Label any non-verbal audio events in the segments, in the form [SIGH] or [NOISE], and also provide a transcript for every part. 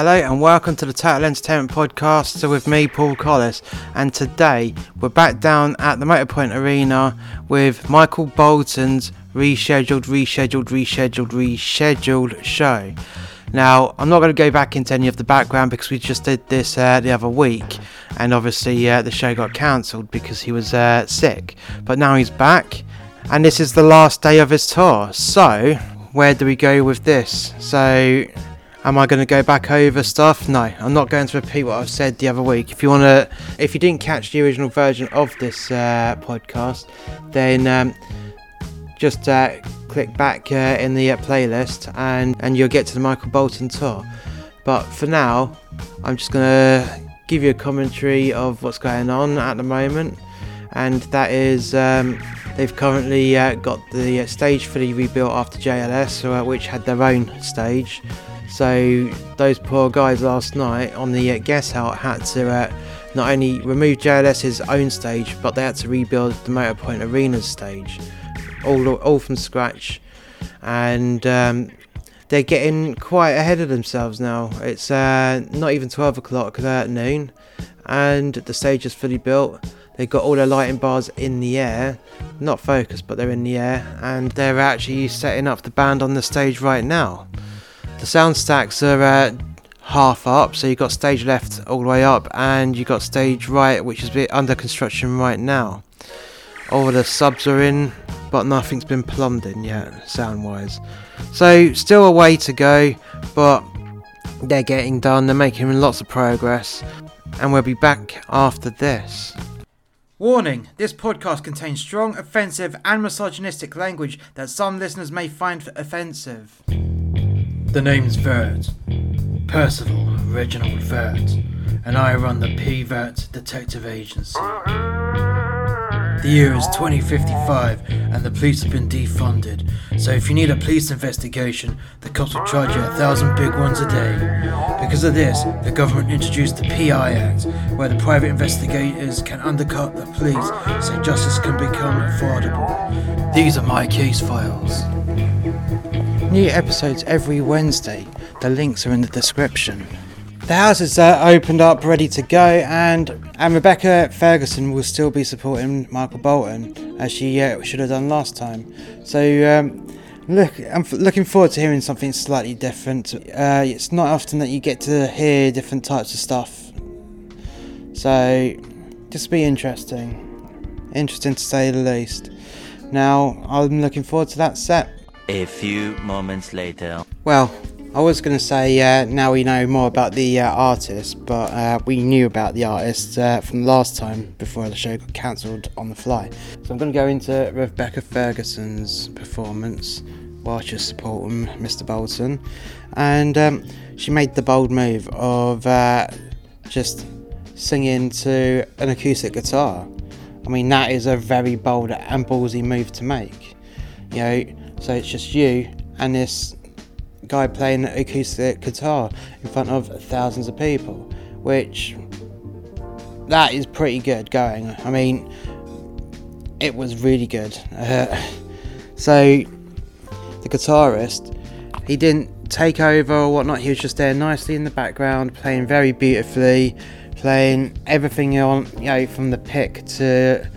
Hello and welcome to the Total Entertainment Podcast. So with me, Paul Collis, and today we're back down at the Motorpoint Arena with Michael Bolton's rescheduled, rescheduled, rescheduled, rescheduled show. Now, I'm not going to go back into any of the background because we just did this uh, the other week, and obviously uh, the show got cancelled because he was uh, sick. But now he's back, and this is the last day of his tour. So, where do we go with this? So, Am I going to go back over stuff? No, I'm not going to repeat what I've said the other week. If you want to, if you didn't catch the original version of this uh, podcast, then um, just uh, click back uh, in the uh, playlist and and you'll get to the Michael Bolton tour. But for now, I'm just going to give you a commentary of what's going on at the moment, and that is. Um, They've currently uh, got the uh, stage fully rebuilt after JLS, which had their own stage. So those poor guys last night on the uh, guest out had to uh, not only remove JLS's own stage, but they had to rebuild the Motorpoint Arena's stage, all all from scratch, and um, they're getting quite ahead of themselves now. It's uh, not even 12 o'clock at noon, and the stage is fully built. They've got all their lighting bars in the air, not focused, but they're in the air, and they're actually setting up the band on the stage right now. The sound stacks are uh, half up, so you've got stage left all the way up, and you've got stage right, which is under construction right now. All the subs are in, but nothing's been plumbed in yet, sound wise. So, still a way to go, but they're getting done, they're making lots of progress, and we'll be back after this. Warning this podcast contains strong, offensive, and misogynistic language that some listeners may find offensive. The name's Vert. Percival Reginald Vert. And I run the P-Vert Detective Agency. The year is 2055 and the police have been defunded. So if you need a police investigation, the cops will charge you a thousand big ones a day. Because of this, the government introduced the PI Act, where the private investigators can undercut the police so justice can become affordable. These are my case files. New episodes every Wednesday. The links are in the description. The house is uh, opened up, ready to go, and and Rebecca Ferguson will still be supporting Michael Bolton as she uh, should have done last time. So um, look, I'm f- looking forward to hearing something slightly different. Uh, it's not often that you get to hear different types of stuff, so just be interesting, interesting to say the least. Now I'm looking forward to that set. A few moments later. Well, I was going to say uh, now we know more about the uh, artist, but uh, we knew about the artist uh, from last time before the show got cancelled on the fly. So I'm going to go into Rebecca Ferguson's performance while she's supporting Mr. Bolton, and um, she made the bold move of uh, just singing to an acoustic guitar. I mean, that is a very bold and ballsy move to make. You know, so it's just you and this guy playing acoustic guitar in front of thousands of people, which that is pretty good going. I mean, it was really good. Uh, [LAUGHS] so the guitarist, he didn't take over or whatnot. He was just there nicely in the background, playing very beautifully, playing everything on, you know, from the pick to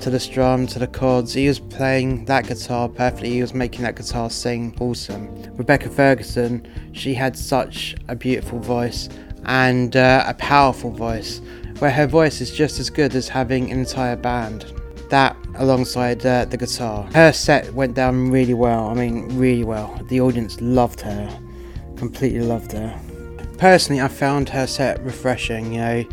to the strum, to the chords. He was playing that guitar perfectly. He was making that guitar sing awesome. Rebecca Ferguson, she had such a beautiful voice and uh, a powerful voice, where her voice is just as good as having an entire band. That alongside uh, the guitar. Her set went down really well. I mean, really well. The audience loved her, completely loved her. Personally, I found her set refreshing. You know,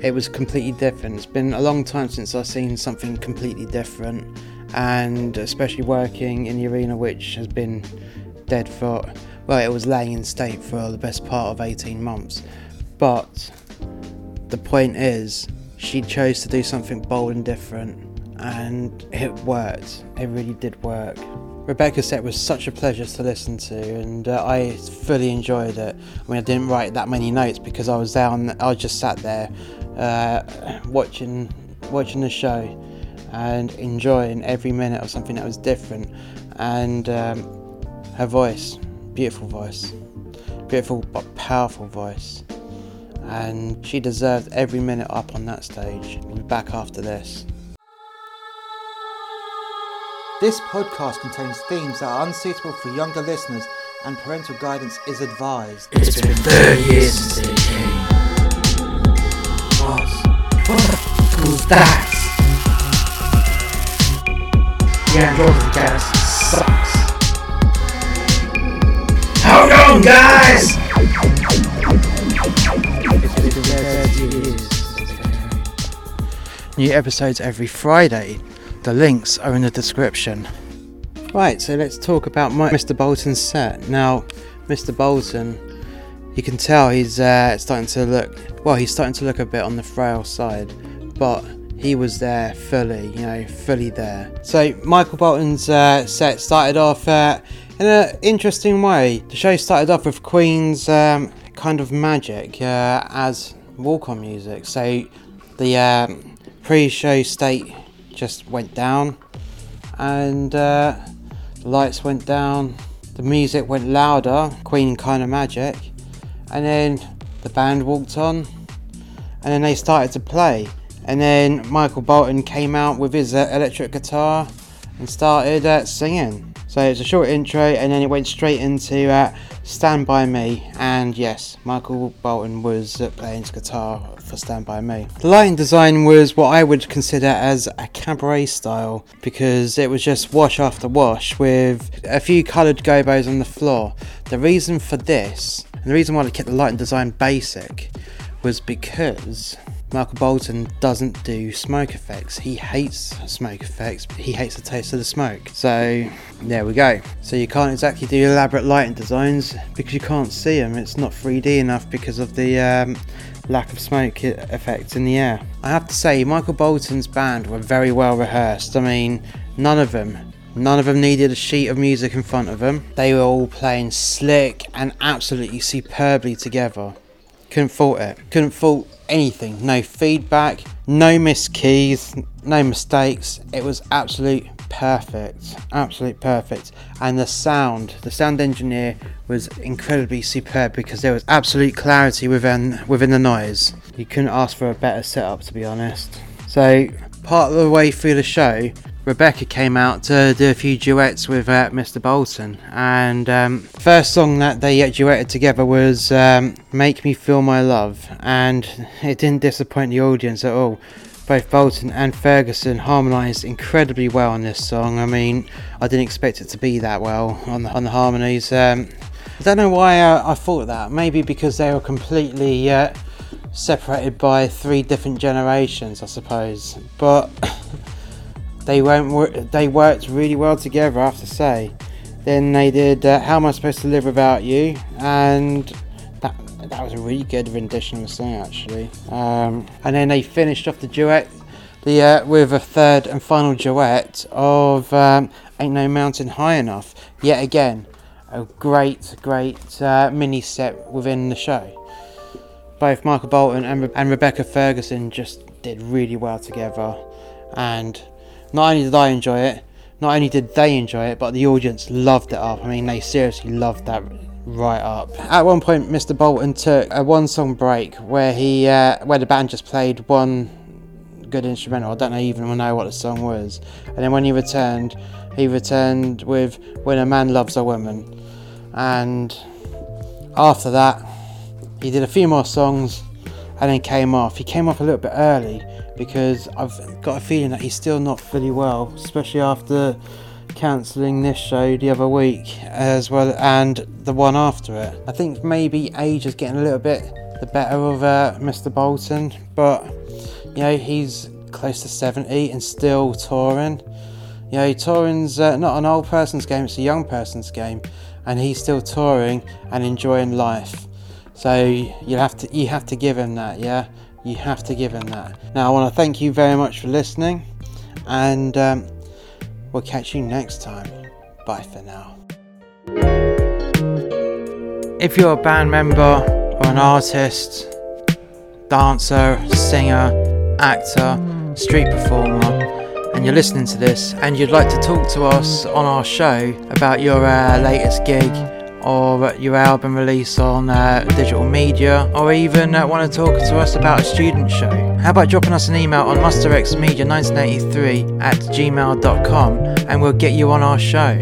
it was completely different. It's been a long time since I've seen something completely different, and especially working in the arena, which has been dead for well, it was laying in state for the best part of 18 months. But the point is, she chose to do something bold and different, and it worked. It really did work. Rebecca's set was such a pleasure to listen to, and uh, I fully enjoyed it. I mean, I didn't write that many notes because I was down. I just sat there uh, watching watching the show and enjoying every minute of something that was different. And um, her voice, beautiful voice, beautiful but powerful voice, and she deserved every minute up on that stage. We'll be back after this. This podcast contains themes that are unsuitable for younger listeners, and parental guidance is advised. It's been 30 years since What was that? The Andromeda Galaxy sucks. Hold on, guys! New episodes every Friday. The links are in the description. Right, so let's talk about my, Mr. Bolton's set. Now, Mr. Bolton, you can tell he's uh, starting to look, well, he's starting to look a bit on the frail side, but he was there fully, you know, fully there. So, Michael Bolton's uh, set started off uh, in an interesting way. The show started off with Queen's um, kind of magic uh, as walk on music. So, the um, pre show state just went down, and uh, the lights went down, the music went louder, Queen kind of magic, and then the band walked on, and then they started to play. And then Michael Bolton came out with his uh, electric guitar and started uh, singing. So it's a short intro, and then it went straight into uh, Stand By Me. And yes, Michael Bolton was uh, playing his guitar for Stand By Me. The lighting design was what I would consider as a cabaret style because it was just wash after wash with a few coloured gobos on the floor. The reason for this, and the reason why they kept the lighting design basic, was because Michael Bolton doesn't do smoke effects. He hates smoke effects. He hates the taste of the smoke. So there we go. So you can't exactly do elaborate lighting designs because you can't see them. It's not 3D enough because of the um, lack of smoke effects in the air. I have to say, Michael Bolton's band were very well rehearsed. I mean, none of them None of them needed a sheet of music in front of them. They were all playing slick and absolutely superbly together. Couldn't fault it. Couldn't fault anything. No feedback, no missed keys, no mistakes. It was absolute perfect. Absolute perfect. And the sound, the sound engineer was incredibly superb because there was absolute clarity within within the noise. You couldn't ask for a better setup to be honest. So part of the way through the show, Rebecca came out to do a few duets with uh, Mr. Bolton, and um, first song that they uh, duetted together was um, "Make Me Feel My Love," and it didn't disappoint the audience at all. Both Bolton and Ferguson harmonised incredibly well on this song. I mean, I didn't expect it to be that well on the on the harmonies. Um, I don't know why I, I, thought that. Maybe because they were completely uh, separated by three different generations, I suppose. But they went they worked really well together. I have to say. Then they did uh, "How Am I Supposed to Live Without You," and that that was a really good rendition of the song actually. Um, and then they finished off the duet the uh, with a third and final duet of um, "Ain't No Mountain High Enough." Yet again, a great, great uh, mini set within the show. Both Michael Bolton and, Re- and Rebecca Ferguson just did really well together, and not only did I enjoy it, not only did they enjoy it, but the audience loved it up. I mean, they seriously loved that right up. At one point, Mr. Bolton took a one-song break where he, uh, where the band just played one good instrumental. I don't even know what the song was. And then when he returned, he returned with "When a Man Loves a Woman," and after that, he did a few more songs, and then came off. He came off a little bit early because I've got a feeling that he's still not fully well, especially after cancelling this show the other week as well and the one after it. I think maybe age is getting a little bit the better of uh, Mr. Bolton, but you know he's close to 70 and still touring. You know, touring's uh, not an old person's game; it's a young person's game, and he's still touring and enjoying life. So you have to you have to give him that, yeah. You have to give him that. Now I want to thank you very much for listening, and um, we'll catch you next time. Bye for now. If you're a band member or an artist, dancer, singer, actor, street performer, and you're listening to this and you'd like to talk to us on our show about your uh, latest gig or your album release on uh, digital media, or even uh, want to talk to us about a student show, how about dropping us an email on musterxmedia1983 at gmail.com and we'll get you on our show.